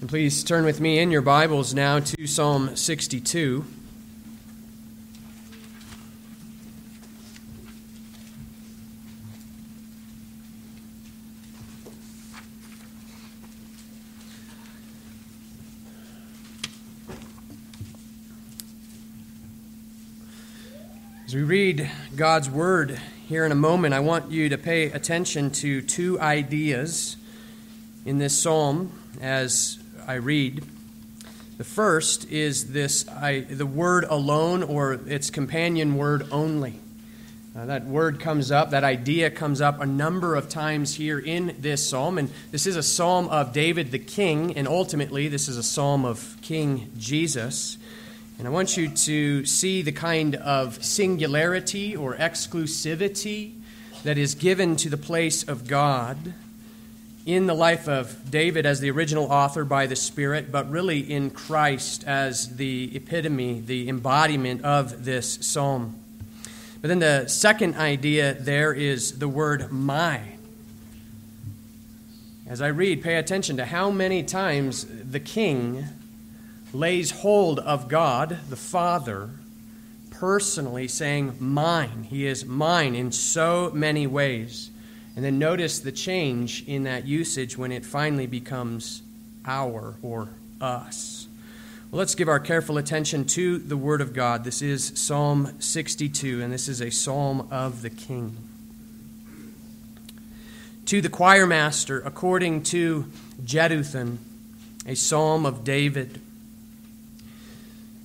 And please turn with me in your Bibles now to Psalm 62. As we read God's Word here in a moment, I want you to pay attention to two ideas in this psalm as I read. The first is this I, the word alone or its companion word only. Uh, that word comes up, that idea comes up a number of times here in this psalm. And this is a psalm of David the king, and ultimately, this is a psalm of King Jesus. And I want you to see the kind of singularity or exclusivity that is given to the place of God in the life of David as the original author by the Spirit, but really in Christ as the epitome, the embodiment of this psalm. But then the second idea there is the word my. As I read, pay attention to how many times the king lays hold of God, the Father, personally saying, Mine. He is mine in so many ways. And then notice the change in that usage when it finally becomes our or us. Well, let's give our careful attention to the Word of God. This is Psalm 62, and this is a psalm of the King. To the choir master, according to Jeduthun, a psalm of David.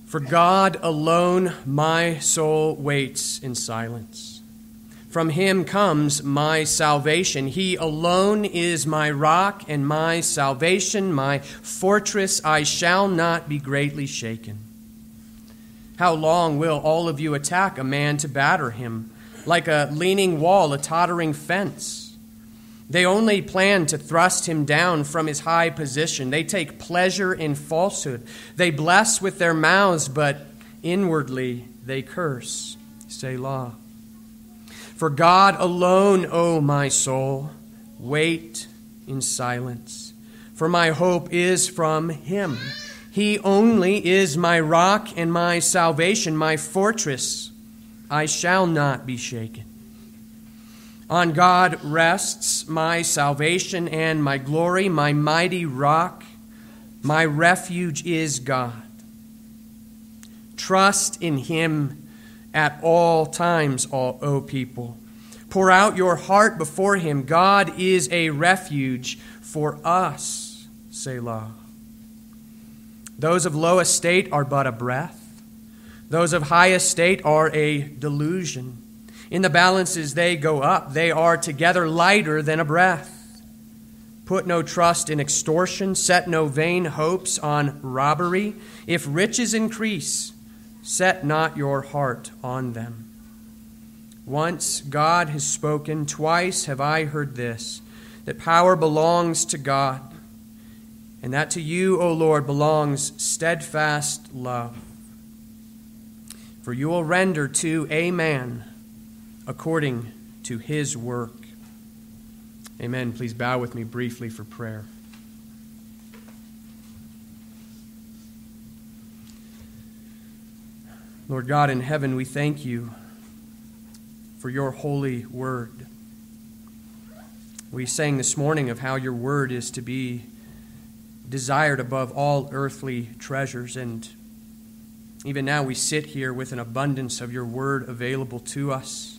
For God alone my soul waits in silence. From him comes my salvation. He alone is my rock and my salvation, my fortress. I shall not be greatly shaken. How long will all of you attack a man to batter him, like a leaning wall, a tottering fence? They only plan to thrust him down from his high position. They take pleasure in falsehood. They bless with their mouths, but inwardly they curse. Selah. For God alone, O my soul, wait in silence. For my hope is from him. He only is my rock and my salvation, my fortress. I shall not be shaken. On God rests my salvation and my glory, my mighty rock. My refuge is God. Trust in Him at all times, all, O people. Pour out your heart before Him. God is a refuge for us. Selah. Those of low estate are but a breath, those of high estate are a delusion. In the balances, they go up. They are together lighter than a breath. Put no trust in extortion. Set no vain hopes on robbery. If riches increase, set not your heart on them. Once God has spoken, twice have I heard this that power belongs to God, and that to you, O Lord, belongs steadfast love. For you will render to a man according to his work. Amen. Please bow with me briefly for prayer. Lord God in heaven, we thank you for your holy word. We sang this morning of how your word is to be desired above all earthly treasures. And even now we sit here with an abundance of your word available to us.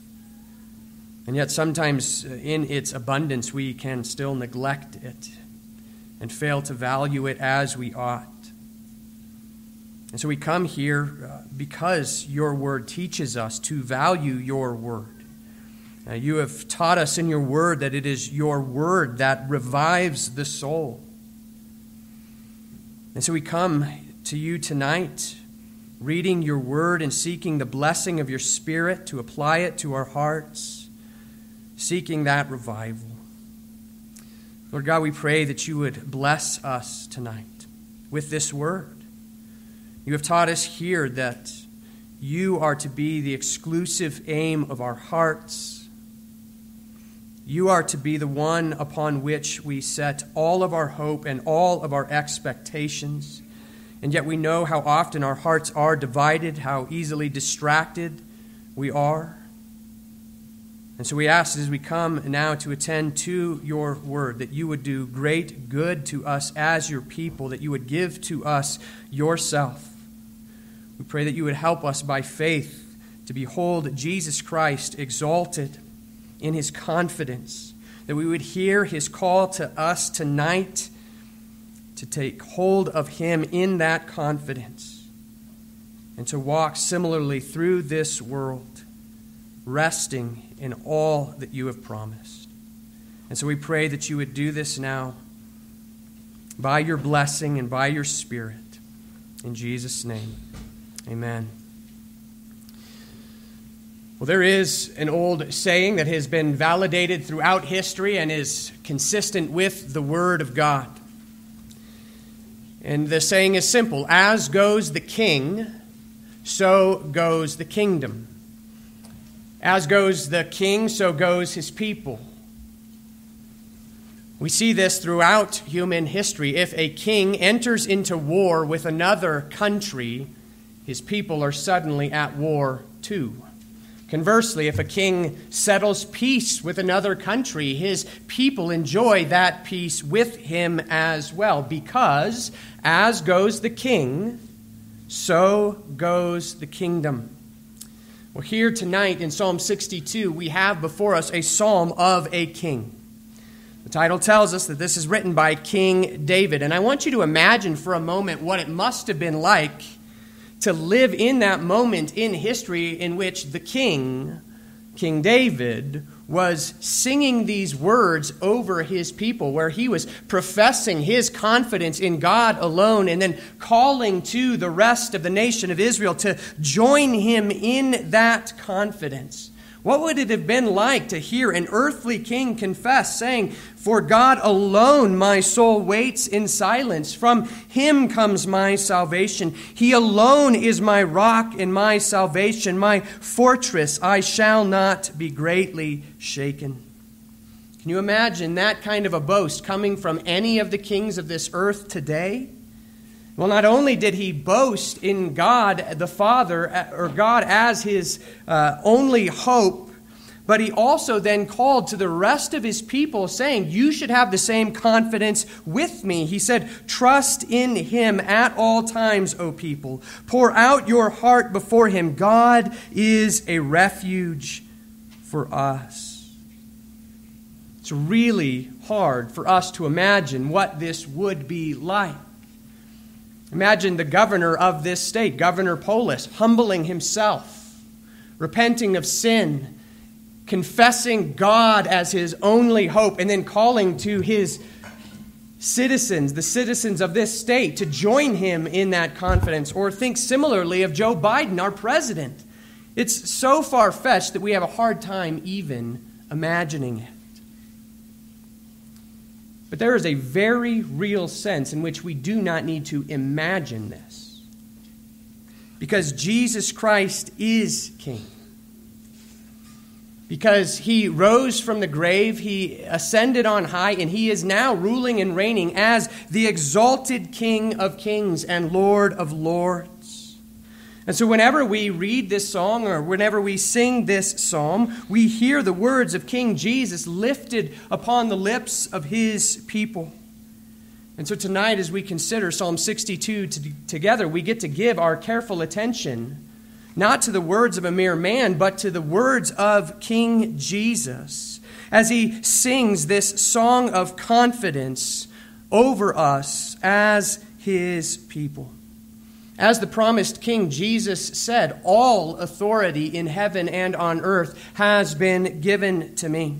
And yet, sometimes uh, in its abundance, we can still neglect it and fail to value it as we ought. And so we come here uh, because your word teaches us to value your word. You have taught us in your word that it is your word that revives the soul. And so we come to you tonight, reading your word and seeking the blessing of your spirit to apply it to our hearts seeking that revival. Lord God, we pray that you would bless us tonight with this word. You have taught us here that you are to be the exclusive aim of our hearts. You are to be the one upon which we set all of our hope and all of our expectations. And yet we know how often our hearts are divided, how easily distracted we are. And so we ask as we come now to attend to your word that you would do great good to us as your people, that you would give to us yourself. We pray that you would help us by faith to behold Jesus Christ exalted in his confidence, that we would hear his call to us tonight to take hold of him in that confidence and to walk similarly through this world, resting in all that you have promised. And so we pray that you would do this now by your blessing and by your Spirit. In Jesus' name, amen. Well, there is an old saying that has been validated throughout history and is consistent with the Word of God. And the saying is simple As goes the king, so goes the kingdom. As goes the king, so goes his people. We see this throughout human history. If a king enters into war with another country, his people are suddenly at war too. Conversely, if a king settles peace with another country, his people enjoy that peace with him as well, because as goes the king, so goes the kingdom. Well, here tonight in Psalm 62, we have before us a psalm of a king. The title tells us that this is written by King David. And I want you to imagine for a moment what it must have been like to live in that moment in history in which the king, King David, was singing these words over his people, where he was professing his confidence in God alone and then calling to the rest of the nation of Israel to join him in that confidence. What would it have been like to hear an earthly king confess, saying, For God alone my soul waits in silence. From him comes my salvation. He alone is my rock and my salvation, my fortress. I shall not be greatly shaken. Can you imagine that kind of a boast coming from any of the kings of this earth today? Well, not only did he boast in God the Father, or God as his uh, only hope, but he also then called to the rest of his people, saying, You should have the same confidence with me. He said, Trust in him at all times, O people. Pour out your heart before him. God is a refuge for us. It's really hard for us to imagine what this would be like. Imagine the governor of this state, Governor Polis, humbling himself, repenting of sin, confessing God as his only hope, and then calling to his citizens, the citizens of this state, to join him in that confidence. Or think similarly of Joe Biden, our president. It's so far fetched that we have a hard time even imagining it. But there is a very real sense in which we do not need to imagine this. Because Jesus Christ is King. Because he rose from the grave, he ascended on high, and he is now ruling and reigning as the exalted King of kings and Lord of lords. And so, whenever we read this song or whenever we sing this psalm, we hear the words of King Jesus lifted upon the lips of his people. And so, tonight, as we consider Psalm 62 together, we get to give our careful attention not to the words of a mere man, but to the words of King Jesus as he sings this song of confidence over us as his people. As the promised king, Jesus said, All authority in heaven and on earth has been given to me.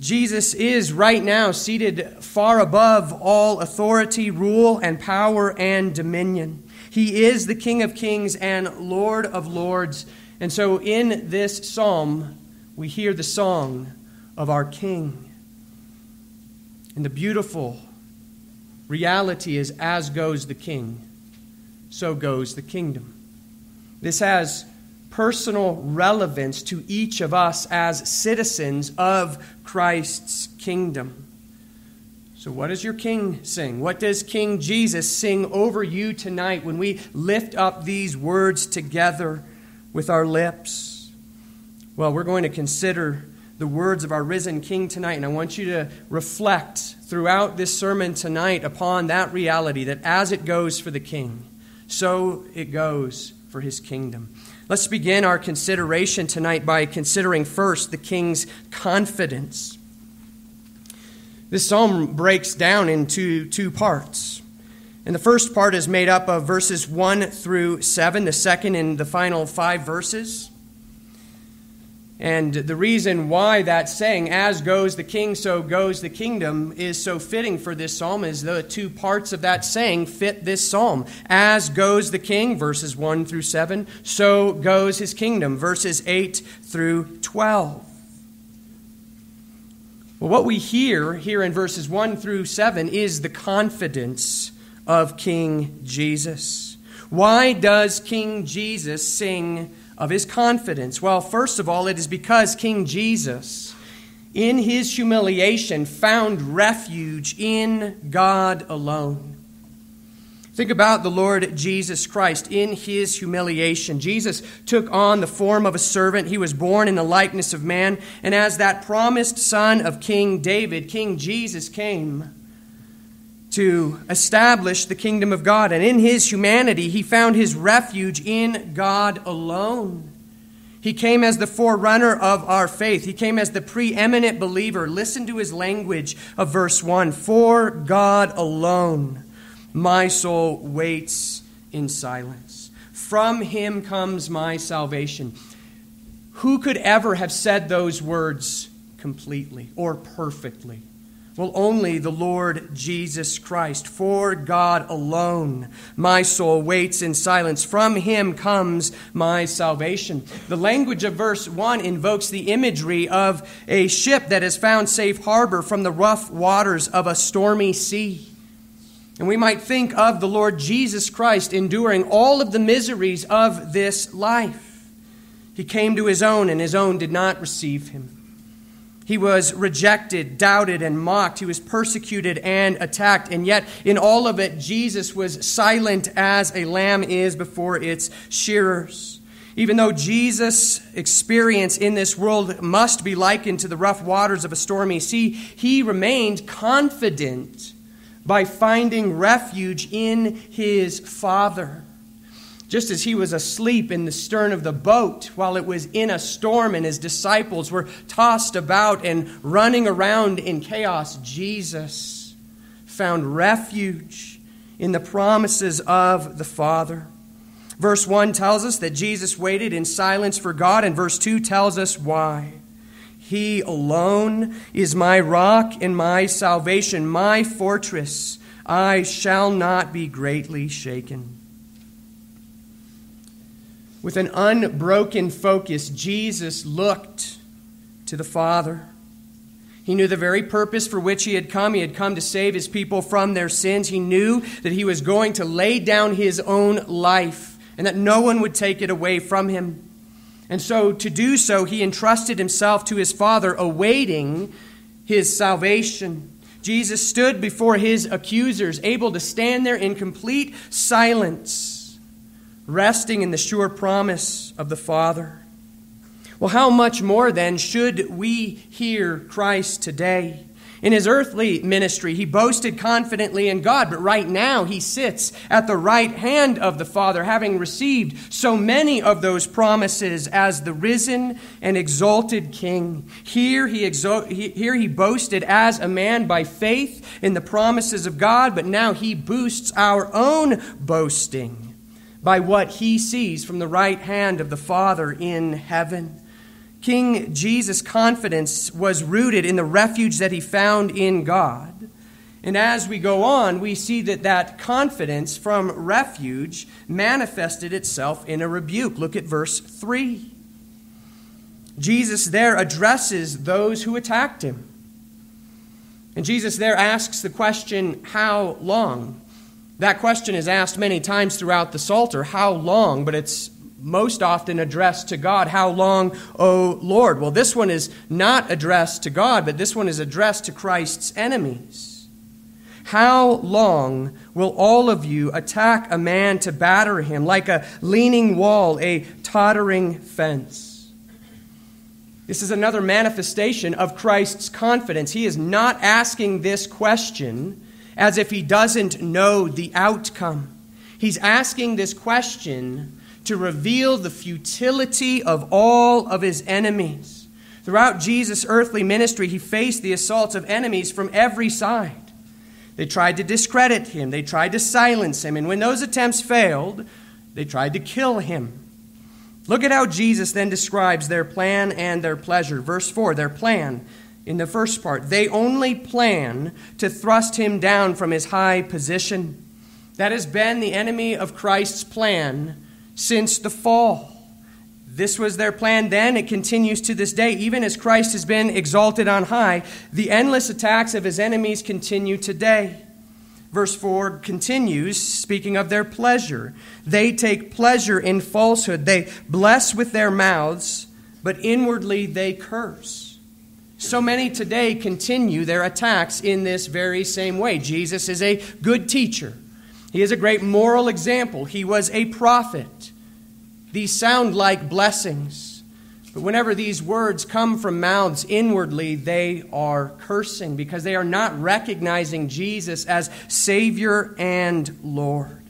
Jesus is right now seated far above all authority, rule, and power and dominion. He is the King of kings and Lord of lords. And so in this psalm, we hear the song of our King. And the beautiful reality is as goes the king, so goes the kingdom. This has personal relevance to each of us as citizens of Christ's kingdom. So, what does your King sing? What does King Jesus sing over you tonight when we lift up these words together with our lips? Well, we're going to consider the words of our risen King tonight, and I want you to reflect throughout this sermon tonight upon that reality that as it goes for the King, so it goes for his kingdom. Let's begin our consideration tonight by considering first the King's confidence. This psalm breaks down into two parts. And the first part is made up of verses 1 through 7, the second and the final five verses. And the reason why that saying, as goes the king, so goes the kingdom, is so fitting for this psalm is the two parts of that saying fit this psalm. As goes the king, verses 1 through 7, so goes his kingdom, verses 8 through 12. Well, what we hear here in verses 1 through 7 is the confidence of King Jesus. Why does King Jesus sing? Of his confidence? Well, first of all, it is because King Jesus, in his humiliation, found refuge in God alone. Think about the Lord Jesus Christ in his humiliation. Jesus took on the form of a servant. He was born in the likeness of man. And as that promised son of King David, King Jesus came to establish the kingdom of God. And in his humanity, he found his refuge in God alone. He came as the forerunner of our faith. He came as the preeminent believer. Listen to his language of verse 1 For God alone, my soul waits in silence. From him comes my salvation. Who could ever have said those words completely or perfectly? Well, only the Lord Jesus Christ. For God alone, my soul waits in silence. From him comes my salvation. The language of verse 1 invokes the imagery of a ship that has found safe harbor from the rough waters of a stormy sea. And we might think of the Lord Jesus Christ enduring all of the miseries of this life. He came to his own, and his own did not receive him. He was rejected, doubted, and mocked. He was persecuted and attacked. And yet, in all of it, Jesus was silent as a lamb is before its shearers. Even though Jesus' experience in this world must be likened to the rough waters of a stormy sea, he remained confident by finding refuge in his Father just as he was asleep in the stern of the boat while it was in a storm and his disciples were tossed about and running around in chaos, Jesus found refuge in the promises of the Father. Verse 1 tells us that Jesus waited in silence for God, and verse 2 tells us why. He alone is my rock and my salvation, my fortress. I shall not be greatly shaken. With an unbroken focus, Jesus looked to the Father. He knew the very purpose for which he had come. He had come to save his people from their sins. He knew that he was going to lay down his own life and that no one would take it away from him. And so, to do so, he entrusted himself to his Father, awaiting his salvation. Jesus stood before his accusers, able to stand there in complete silence resting in the sure promise of the Father. Well, how much more then should we hear Christ today? In his earthly ministry, he boasted confidently in God, but right now he sits at the right hand of the Father, having received so many of those promises as the risen and exalted King. Here he, exo- here he boasted as a man by faith in the promises of God, but now he boosts our own boasting by what he sees from the right hand of the Father in heaven. King Jesus' confidence was rooted in the refuge that he found in God. And as we go on, we see that that confidence from refuge manifested itself in a rebuke. Look at verse 3. Jesus there addresses those who attacked him. And Jesus there asks the question, How long? That question is asked many times throughout the Psalter how long? But it's most often addressed to God. How long, O Lord? Well, this one is not addressed to God, but this one is addressed to Christ's enemies. How long will all of you attack a man to batter him like a leaning wall, a tottering fence? This is another manifestation of Christ's confidence. He is not asking this question as if he doesn't know the outcome. He's asking this question to reveal the futility of all of his enemies. Throughout Jesus' earthly ministry, he faced the assaults of enemies from every side. They tried to discredit him, they tried to silence him, and when those attempts failed, they tried to kill him. Look at how Jesus then describes their plan and their pleasure. Verse 4 their plan in the first part. They only plan to thrust him down from his high position. That has been the enemy of Christ's plan since the fall. This was their plan then. It continues to this day. Even as Christ has been exalted on high, the endless attacks of his enemies continue today. Verse 4 continues, speaking of their pleasure. They take pleasure in falsehood. They bless with their mouths, but inwardly they curse. So many today continue their attacks in this very same way. Jesus is a good teacher. He is a great moral example. He was a prophet. These sound like blessings. But whenever these words come from mouths inwardly, they are cursing because they are not recognizing Jesus as Savior and Lord.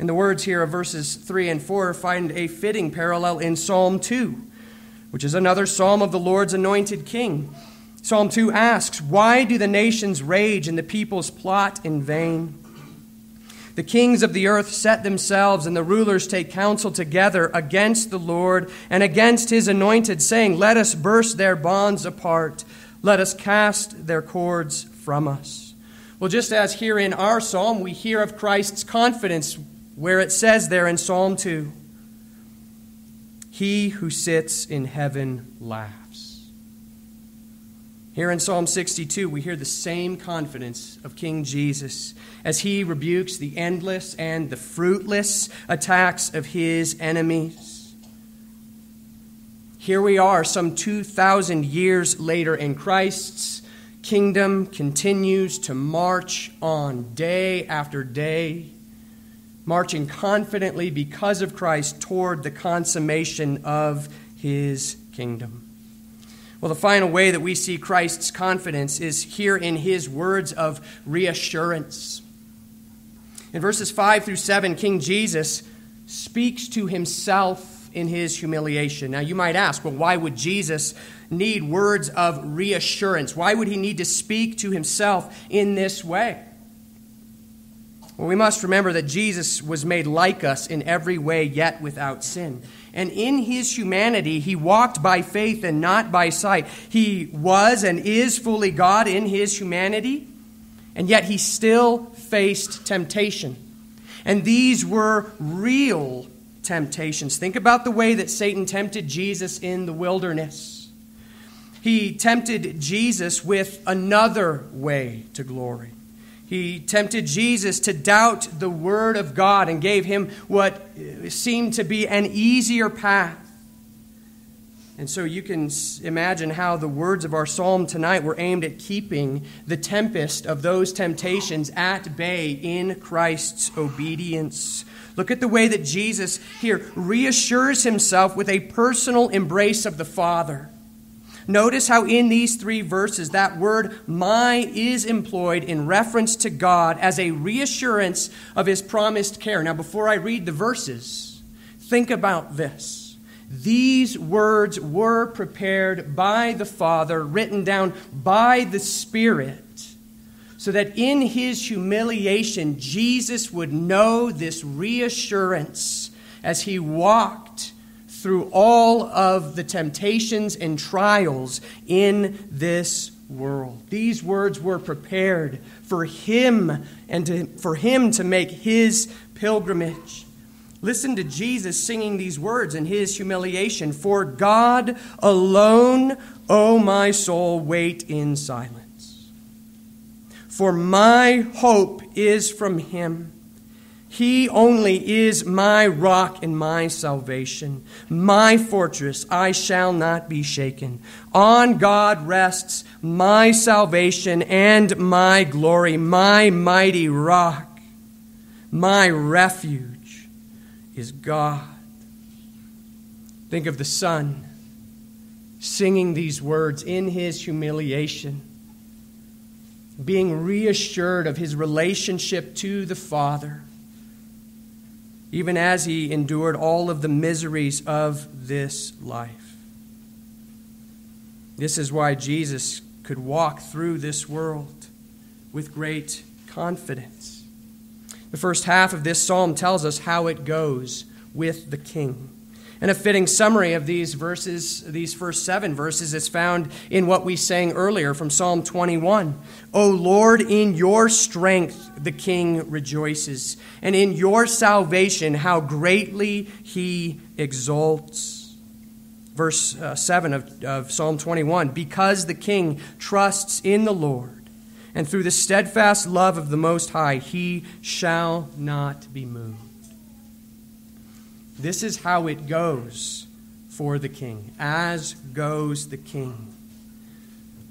And the words here of verses 3 and 4 find a fitting parallel in Psalm 2, which is another psalm of the Lord's anointed king. Psalm 2 asks, Why do the nations rage and the peoples plot in vain? The kings of the earth set themselves, and the rulers take counsel together against the Lord and against his anointed, saying, Let us burst their bonds apart, let us cast their cords from us. Well, just as here in our psalm, we hear of Christ's confidence, where it says there in Psalm 2 He who sits in heaven laughs. Here in Psalm 62, we hear the same confidence of King Jesus as he rebukes the endless and the fruitless attacks of his enemies. Here we are, some 2,000 years later, and Christ's kingdom continues to march on day after day, marching confidently because of Christ toward the consummation of his kingdom. Well, the final way that we see Christ's confidence is here in his words of reassurance. In verses 5 through 7, King Jesus speaks to himself in his humiliation. Now, you might ask, well, why would Jesus need words of reassurance? Why would he need to speak to himself in this way? Well, we must remember that Jesus was made like us in every way, yet without sin. And in his humanity, he walked by faith and not by sight. He was and is fully God in his humanity, and yet he still faced temptation. And these were real temptations. Think about the way that Satan tempted Jesus in the wilderness. He tempted Jesus with another way to glory. He tempted Jesus to doubt the Word of God and gave him what seemed to be an easier path. And so you can imagine how the words of our psalm tonight were aimed at keeping the tempest of those temptations at bay in Christ's obedience. Look at the way that Jesus here reassures himself with a personal embrace of the Father. Notice how in these three verses that word my is employed in reference to God as a reassurance of his promised care. Now, before I read the verses, think about this. These words were prepared by the Father, written down by the Spirit, so that in his humiliation, Jesus would know this reassurance as he walked through all of the temptations and trials in this world. These words were prepared for him and to, for him to make his pilgrimage. Listen to Jesus singing these words in his humiliation For God alone, O my soul, wait in silence. For my hope is from him. He only is my rock and my salvation, my fortress. I shall not be shaken. On God rests my salvation and my glory, my mighty rock, my refuge is God. Think of the Son singing these words in his humiliation, being reassured of his relationship to the Father even as he endured all of the miseries of this life. This is why Jesus could walk through this world with great confidence. The first half of this psalm tells us how it goes with the king. And a fitting summary of these verses, these first seven verses, is found in what we sang earlier from Psalm 21. O Lord, in your strength the king rejoices, and in your salvation how greatly he exults. Verse uh, 7 of, of Psalm 21 Because the king trusts in the Lord, and through the steadfast love of the Most High, he shall not be moved. This is how it goes for the king, as goes the king.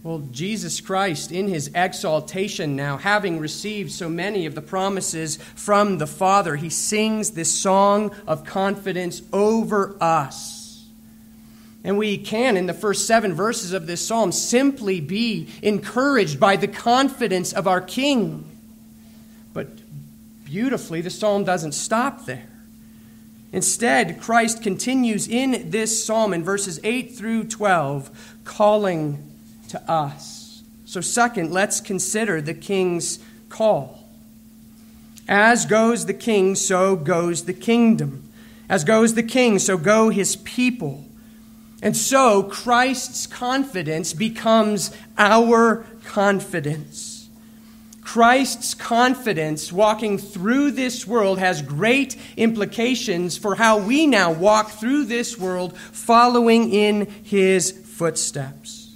Well, Jesus Christ, in his exaltation now, having received so many of the promises from the Father, he sings this song of confidence over us. And we can, in the first seven verses of this psalm, simply be encouraged by the confidence of our King. But beautifully, the psalm doesn't stop there. Instead, Christ continues in this psalm in verses 8 through 12, calling to us. So, second, let's consider the king's call. As goes the king, so goes the kingdom. As goes the king, so go his people. And so Christ's confidence becomes our confidence. Christ's confidence walking through this world has great implications for how we now walk through this world following in his footsteps.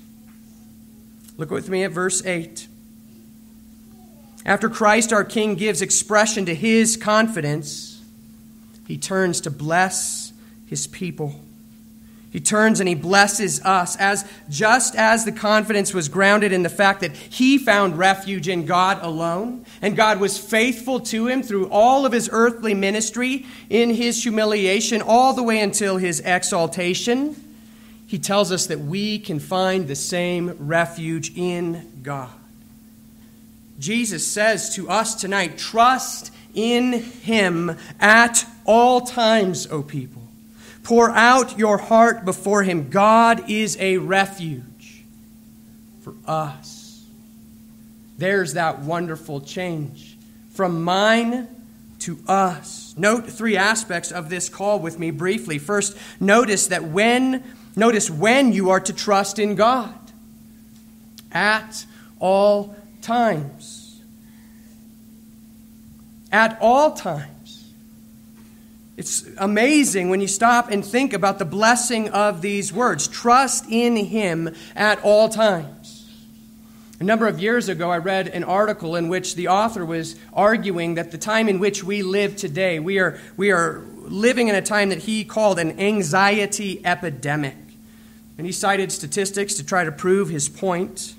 Look with me at verse 8. After Christ our King gives expression to his confidence, he turns to bless his people. He turns and he blesses us as just as the confidence was grounded in the fact that he found refuge in God alone and God was faithful to him through all of his earthly ministry in his humiliation all the way until his exaltation. He tells us that we can find the same refuge in God. Jesus says to us tonight, trust in him at all times, O people. Pour out your heart before Him. God is a refuge for us. There's that wonderful change from mine to us. Note three aspects of this call with me briefly. First, notice that when notice when you are to trust in God at all times. At all times. It's amazing when you stop and think about the blessing of these words. Trust in Him at all times. A number of years ago, I read an article in which the author was arguing that the time in which we live today, we are, we are living in a time that he called an anxiety epidemic. And he cited statistics to try to prove his point.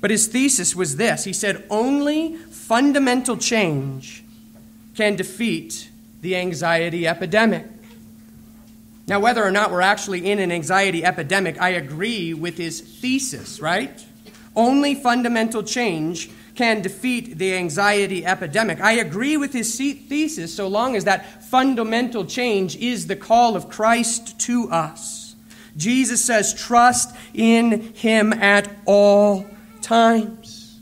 But his thesis was this he said, Only fundamental change can defeat the anxiety epidemic. Now, whether or not we're actually in an anxiety epidemic, I agree with his thesis, right? Only fundamental change can defeat the anxiety epidemic. I agree with his thesis so long as that fundamental change is the call of Christ to us. Jesus says, trust in him at all times.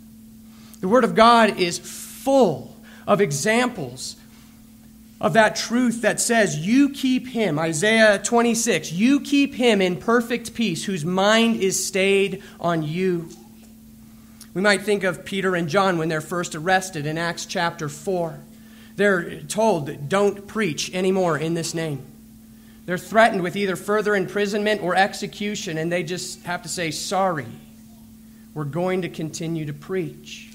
The Word of God is full of examples of that truth that says, You keep him, Isaiah 26, you keep him in perfect peace whose mind is stayed on you. We might think of Peter and John when they're first arrested in Acts chapter 4. They're told, Don't preach anymore in this name. They're threatened with either further imprisonment or execution, and they just have to say, Sorry, we're going to continue to preach.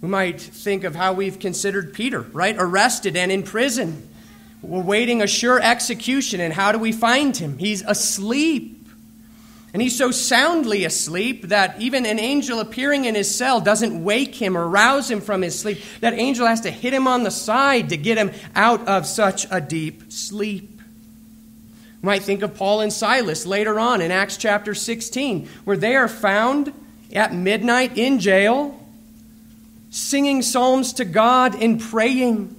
We might think of how we've considered Peter, right? Arrested and in prison, awaiting a sure execution. And how do we find him? He's asleep. And he's so soundly asleep that even an angel appearing in his cell doesn't wake him or rouse him from his sleep. That angel has to hit him on the side to get him out of such a deep sleep. You might think of Paul and Silas later on in Acts chapter 16, where they are found at midnight in jail, singing psalms to God and praying.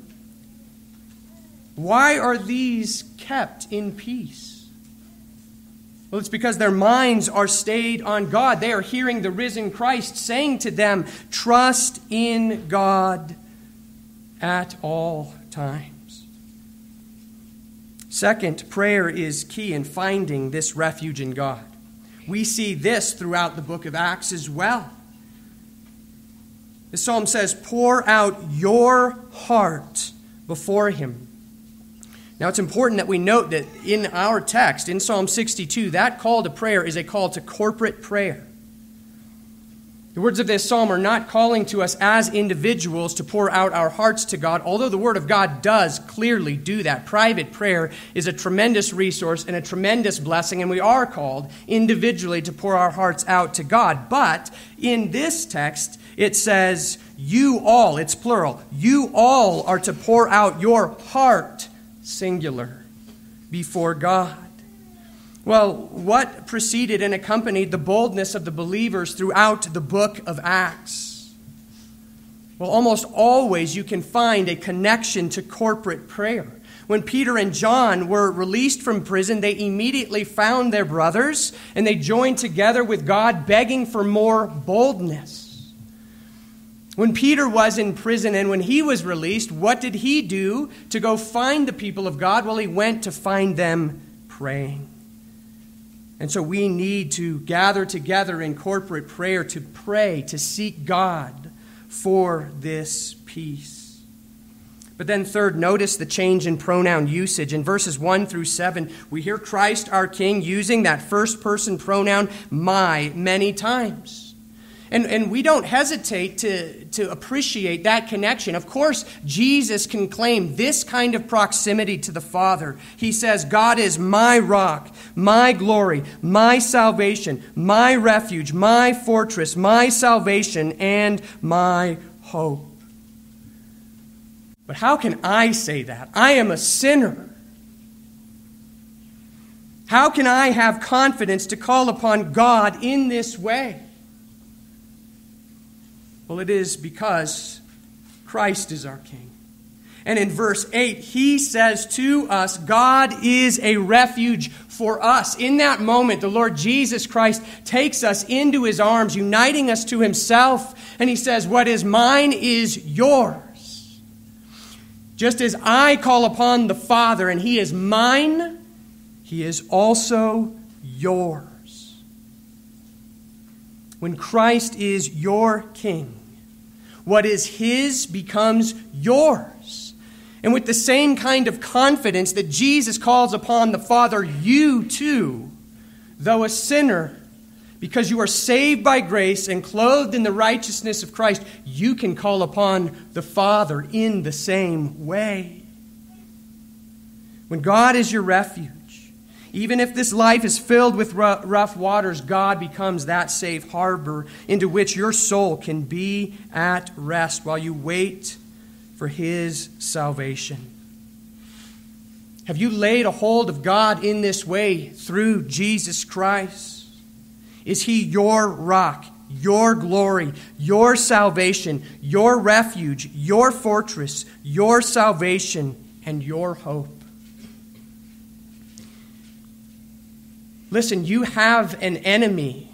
Why are these kept in peace? Well, it's because their minds are stayed on God. They are hearing the risen Christ saying to them, Trust in God at all times. Second, prayer is key in finding this refuge in God. We see this throughout the book of Acts as well. The psalm says, Pour out your heart before him. Now, it's important that we note that in our text, in Psalm 62, that call to prayer is a call to corporate prayer. The words of this psalm are not calling to us as individuals to pour out our hearts to God, although the Word of God does clearly do that. Private prayer is a tremendous resource and a tremendous blessing, and we are called individually to pour our hearts out to God. But in this text, it says, You all, it's plural, you all are to pour out your heart, singular, before God. Well, what preceded and accompanied the boldness of the believers throughout the book of Acts? Well, almost always you can find a connection to corporate prayer. When Peter and John were released from prison, they immediately found their brothers and they joined together with God, begging for more boldness. When Peter was in prison and when he was released, what did he do to go find the people of God? Well, he went to find them praying. And so we need to gather together in corporate prayer to pray, to seek God for this peace. But then, third, notice the change in pronoun usage. In verses 1 through 7, we hear Christ our King using that first person pronoun, my, many times. And, and we don't hesitate to, to appreciate that connection. Of course, Jesus can claim this kind of proximity to the Father. He says, God is my rock, my glory, my salvation, my refuge, my fortress, my salvation, and my hope. But how can I say that? I am a sinner. How can I have confidence to call upon God in this way? Well, it is because Christ is our King. And in verse 8, he says to us, God is a refuge for us. In that moment, the Lord Jesus Christ takes us into his arms, uniting us to himself, and he says, What is mine is yours. Just as I call upon the Father and he is mine, he is also yours. When Christ is your King, what is His becomes yours. And with the same kind of confidence that Jesus calls upon the Father, you too, though a sinner, because you are saved by grace and clothed in the righteousness of Christ, you can call upon the Father in the same way. When God is your refuge, even if this life is filled with rough waters, God becomes that safe harbor into which your soul can be at rest while you wait for His salvation. Have you laid a hold of God in this way through Jesus Christ? Is He your rock, your glory, your salvation, your refuge, your fortress, your salvation, and your hope? Listen, you have an enemy.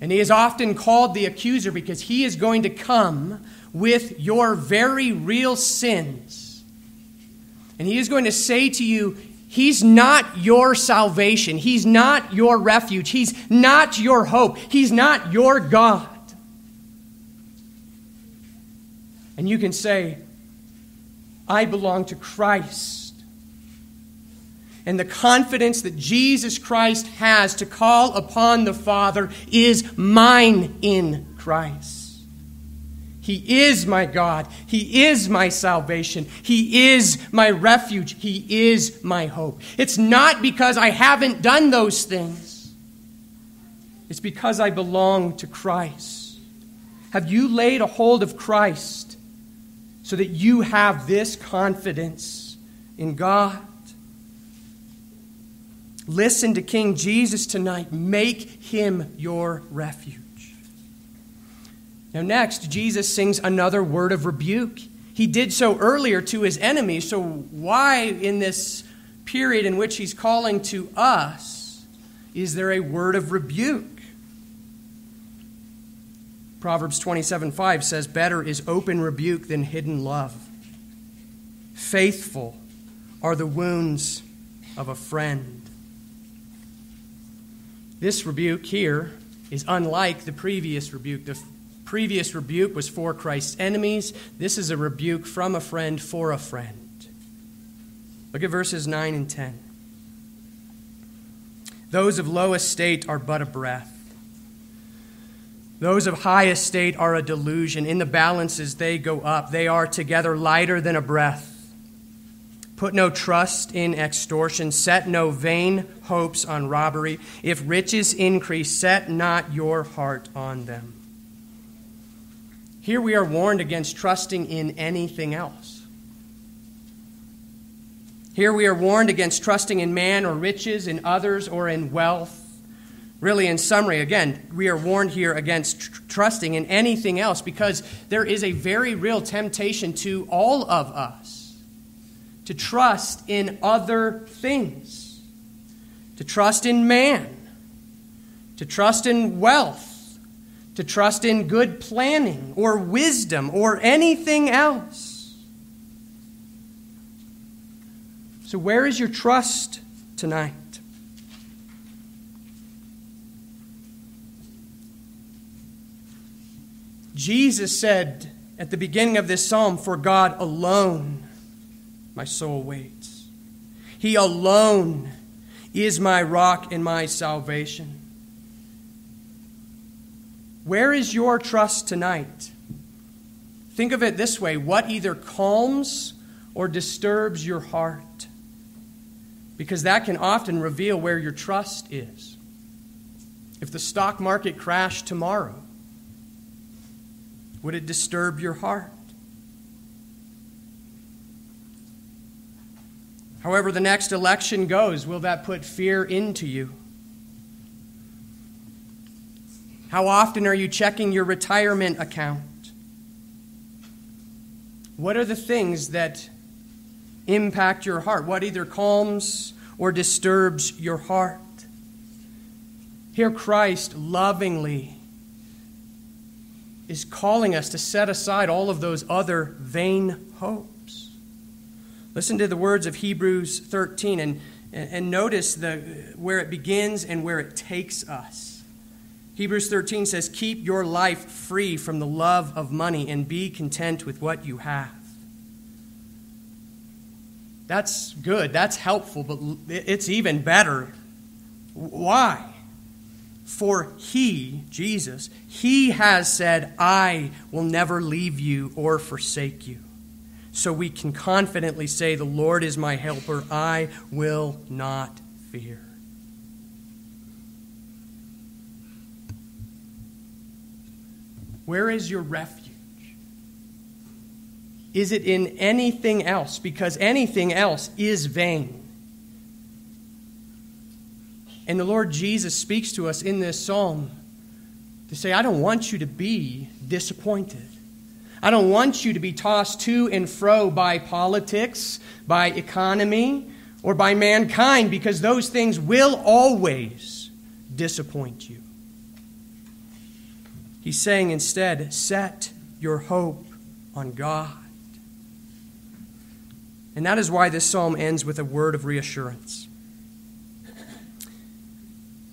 And he is often called the accuser because he is going to come with your very real sins. And he is going to say to you, He's not your salvation. He's not your refuge. He's not your hope. He's not your God. And you can say, I belong to Christ and the confidence that Jesus Christ has to call upon the Father is mine in Christ. He is my God. He is my salvation. He is my refuge. He is my hope. It's not because I haven't done those things, it's because I belong to Christ. Have you laid a hold of Christ so that you have this confidence in God? Listen to King Jesus tonight. Make him your refuge. Now, next, Jesus sings another word of rebuke. He did so earlier to his enemies, so why in this period in which he's calling to us is there a word of rebuke? Proverbs 27 5 says, Better is open rebuke than hidden love. Faithful are the wounds of a friend. This rebuke here is unlike the previous rebuke. The previous rebuke was for Christ's enemies. This is a rebuke from a friend for a friend. Look at verses 9 and 10. Those of low estate are but a breath. Those of high estate are a delusion. In the balances, they go up. They are together lighter than a breath. Put no trust in extortion. Set no vain hopes on robbery. If riches increase, set not your heart on them. Here we are warned against trusting in anything else. Here we are warned against trusting in man or riches, in others, or in wealth. Really, in summary, again, we are warned here against tr- trusting in anything else because there is a very real temptation to all of us to trust in other things, to trust in man, to trust in wealth to trust in good planning or wisdom or anything else. So, where is your trust tonight? Jesus said at the beginning of this psalm, For God alone my soul waits. He alone is my rock and my salvation. Where is your trust tonight? Think of it this way what either calms or disturbs your heart? Because that can often reveal where your trust is. If the stock market crashed tomorrow, would it disturb your heart? However, the next election goes, will that put fear into you? How often are you checking your retirement account? What are the things that impact your heart? What either calms or disturbs your heart? Here, Christ lovingly is calling us to set aside all of those other vain hopes. Listen to the words of Hebrews 13 and, and notice the, where it begins and where it takes us. Hebrews 13 says, Keep your life free from the love of money and be content with what you have. That's good. That's helpful, but it's even better. Why? For he, Jesus, he has said, I will never leave you or forsake you. So we can confidently say, The Lord is my helper. I will not fear. Where is your refuge? Is it in anything else? Because anything else is vain. And the Lord Jesus speaks to us in this psalm to say, I don't want you to be disappointed. I don't want you to be tossed to and fro by politics, by economy, or by mankind, because those things will always disappoint you. He's saying instead, set your hope on God. And that is why this psalm ends with a word of reassurance.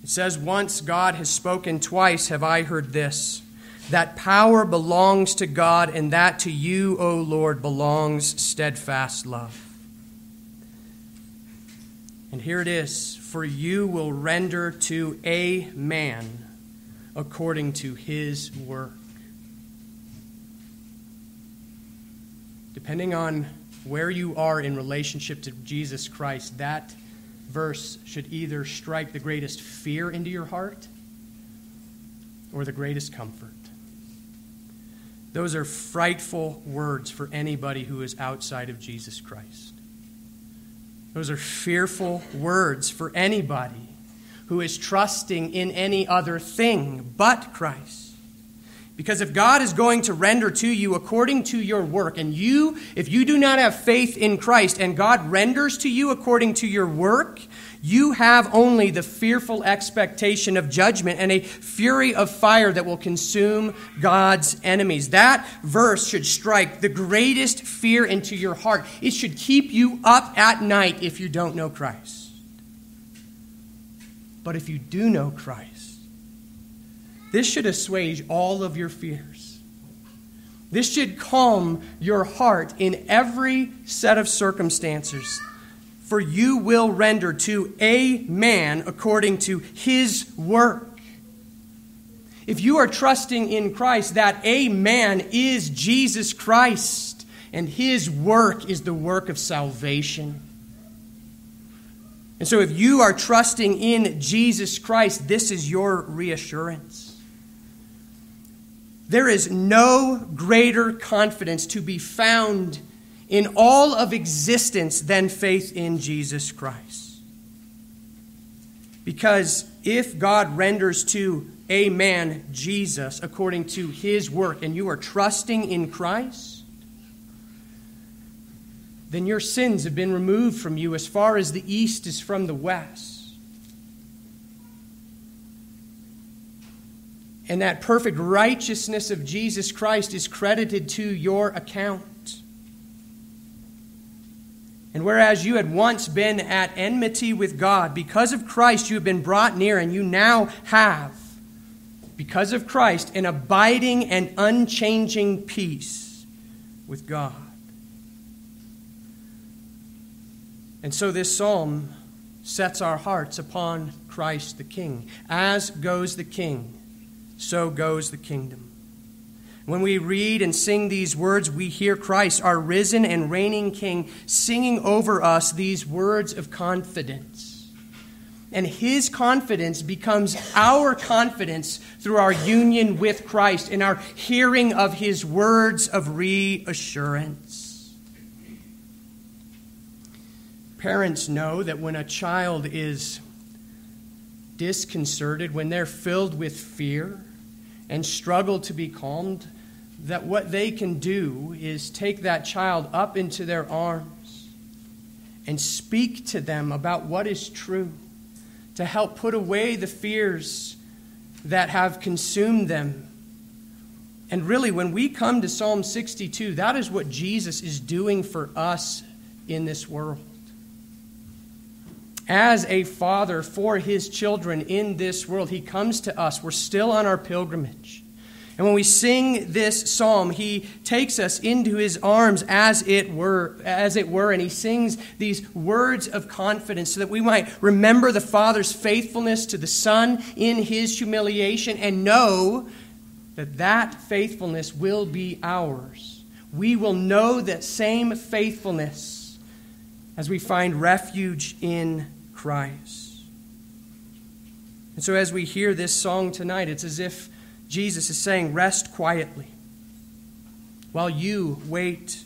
It says, Once God has spoken, twice have I heard this that power belongs to God, and that to you, O Lord, belongs steadfast love. And here it is For you will render to a man according to his work. depending on where you are in relationship to Jesus Christ, that verse should either strike the greatest fear into your heart or the greatest comfort. Those are frightful words for anybody who is outside of Jesus Christ. Those are fearful words for anybody who is trusting in any other thing but Christ. Because if God is going to render to you according to your work, and you, if you do not have faith in Christ, and God renders to you according to your work, you have only the fearful expectation of judgment and a fury of fire that will consume God's enemies. That verse should strike the greatest fear into your heart. It should keep you up at night if you don't know Christ. But if you do know Christ, this should assuage all of your fears. This should calm your heart in every set of circumstances. For you will render to a man according to his work. If you are trusting in Christ, that a man is Jesus Christ, and his work is the work of salvation. And so, if you are trusting in Jesus Christ, this is your reassurance. There is no greater confidence to be found in all of existence than faith in Jesus Christ. Because if God renders to a man Jesus according to his work, and you are trusting in Christ, then your sins have been removed from you as far as the east is from the west. And that perfect righteousness of Jesus Christ is credited to your account. And whereas you had once been at enmity with God, because of Christ you have been brought near, and you now have, because of Christ, an abiding and unchanging peace with God. And so this psalm sets our hearts upon Christ the King, as goes the King so goes the kingdom. When we read and sing these words, we hear Christ, our risen and reigning King, singing over us these words of confidence. And his confidence becomes our confidence through our union with Christ and our hearing of his words of reassurance. Parents know that when a child is disconcerted, when they're filled with fear, and struggle to be calmed, that what they can do is take that child up into their arms and speak to them about what is true, to help put away the fears that have consumed them. And really, when we come to Psalm 62, that is what Jesus is doing for us in this world as a father for his children in this world. He comes to us. We're still on our pilgrimage. And when we sing this psalm, he takes us into his arms as it were, as it were, and he sings these words of confidence so that we might remember the Father's faithfulness to the Son in his humiliation and know that that faithfulness will be ours. We will know that same faithfulness as we find refuge in Christ. And so, as we hear this song tonight, it's as if Jesus is saying, Rest quietly while you wait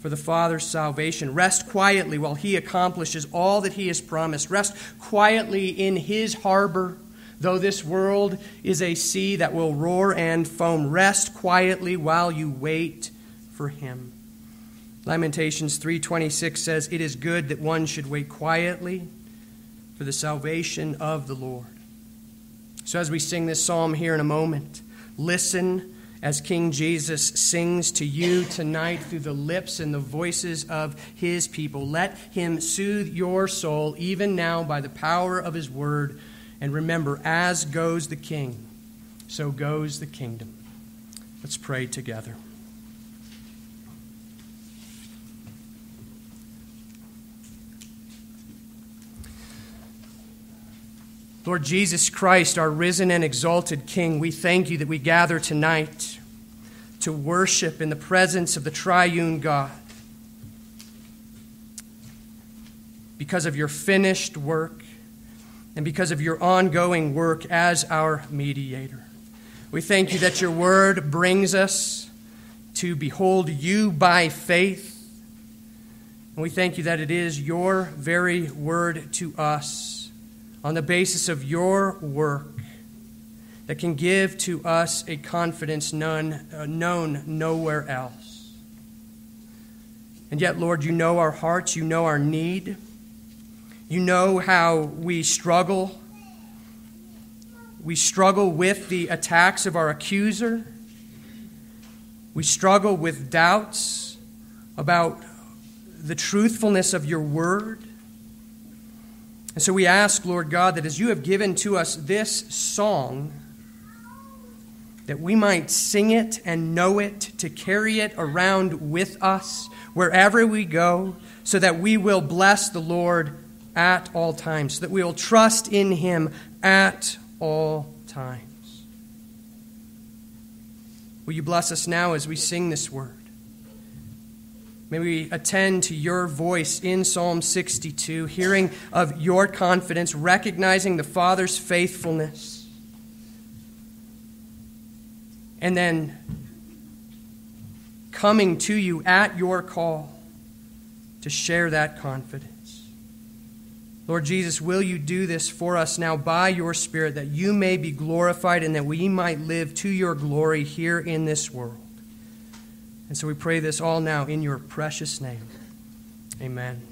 for the Father's salvation. Rest quietly while He accomplishes all that He has promised. Rest quietly in His harbor, though this world is a sea that will roar and foam. Rest quietly while you wait for Him. Lamentations 3:26 says, "It is good that one should wait quietly for the salvation of the Lord. So, as we sing this psalm here in a moment, listen as King Jesus sings to you tonight through the lips and the voices of his people. Let him soothe your soul even now by the power of his word. And remember, as goes the king, so goes the kingdom. Let's pray together. Lord Jesus Christ, our risen and exalted King, we thank you that we gather tonight to worship in the presence of the triune God because of your finished work and because of your ongoing work as our mediator. We thank you that your word brings us to behold you by faith. And we thank you that it is your very word to us on the basis of your work that can give to us a confidence none, uh, known nowhere else. And yet, Lord, you know our hearts, you know our need, you know how we struggle. We struggle with the attacks of our accuser. We struggle with doubts about the truthfulness of your word. And so we ask, Lord God, that as you have given to us this song, that we might sing it and know it, to carry it around with us wherever we go, so that we will bless the Lord at all times, so that we will trust in him at all times. Will you bless us now as we sing this word? May we attend to your voice in Psalm 62, hearing of your confidence, recognizing the Father's faithfulness, and then coming to you at your call to share that confidence. Lord Jesus, will you do this for us now by your Spirit that you may be glorified and that we might live to your glory here in this world? And so we pray this all now in your precious name. Amen.